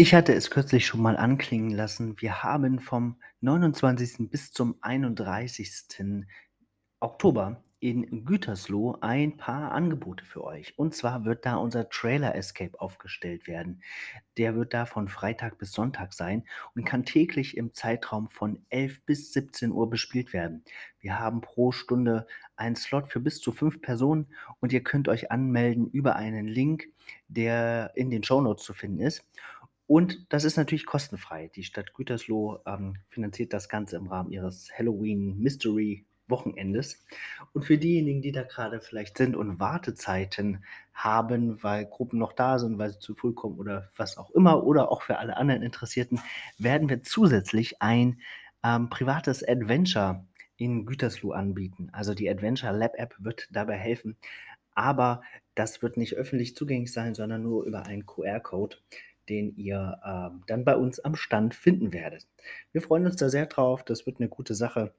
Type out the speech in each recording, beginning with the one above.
Ich hatte es kürzlich schon mal anklingen lassen. Wir haben vom 29. bis zum 31. Oktober in Gütersloh ein paar Angebote für euch. Und zwar wird da unser Trailer Escape aufgestellt werden. Der wird da von Freitag bis Sonntag sein und kann täglich im Zeitraum von 11 bis 17 Uhr bespielt werden. Wir haben pro Stunde einen Slot für bis zu fünf Personen und ihr könnt euch anmelden über einen Link, der in den Show Notes zu finden ist. Und das ist natürlich kostenfrei. Die Stadt Gütersloh ähm, finanziert das Ganze im Rahmen ihres Halloween Mystery Wochenendes. Und für diejenigen, die da gerade vielleicht sind und Wartezeiten haben, weil Gruppen noch da sind, weil sie zu früh kommen oder was auch immer, oder auch für alle anderen Interessierten, werden wir zusätzlich ein ähm, privates Adventure in Gütersloh anbieten. Also die Adventure Lab App wird dabei helfen, aber das wird nicht öffentlich zugänglich sein, sondern nur über einen QR-Code, den ihr ähm, dann bei uns am Stand finden werdet. Wir freuen uns da sehr drauf. Das wird eine gute Sache.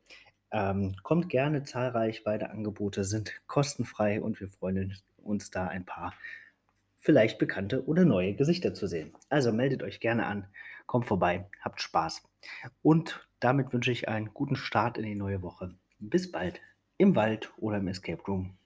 Ähm, kommt gerne zahlreich, beide Angebote sind kostenfrei und wir freuen uns da ein paar vielleicht bekannte oder neue Gesichter zu sehen. Also meldet euch gerne an, kommt vorbei, habt Spaß. Und damit wünsche ich einen guten Start in die neue Woche. Bis bald im Wald oder im Escape Room.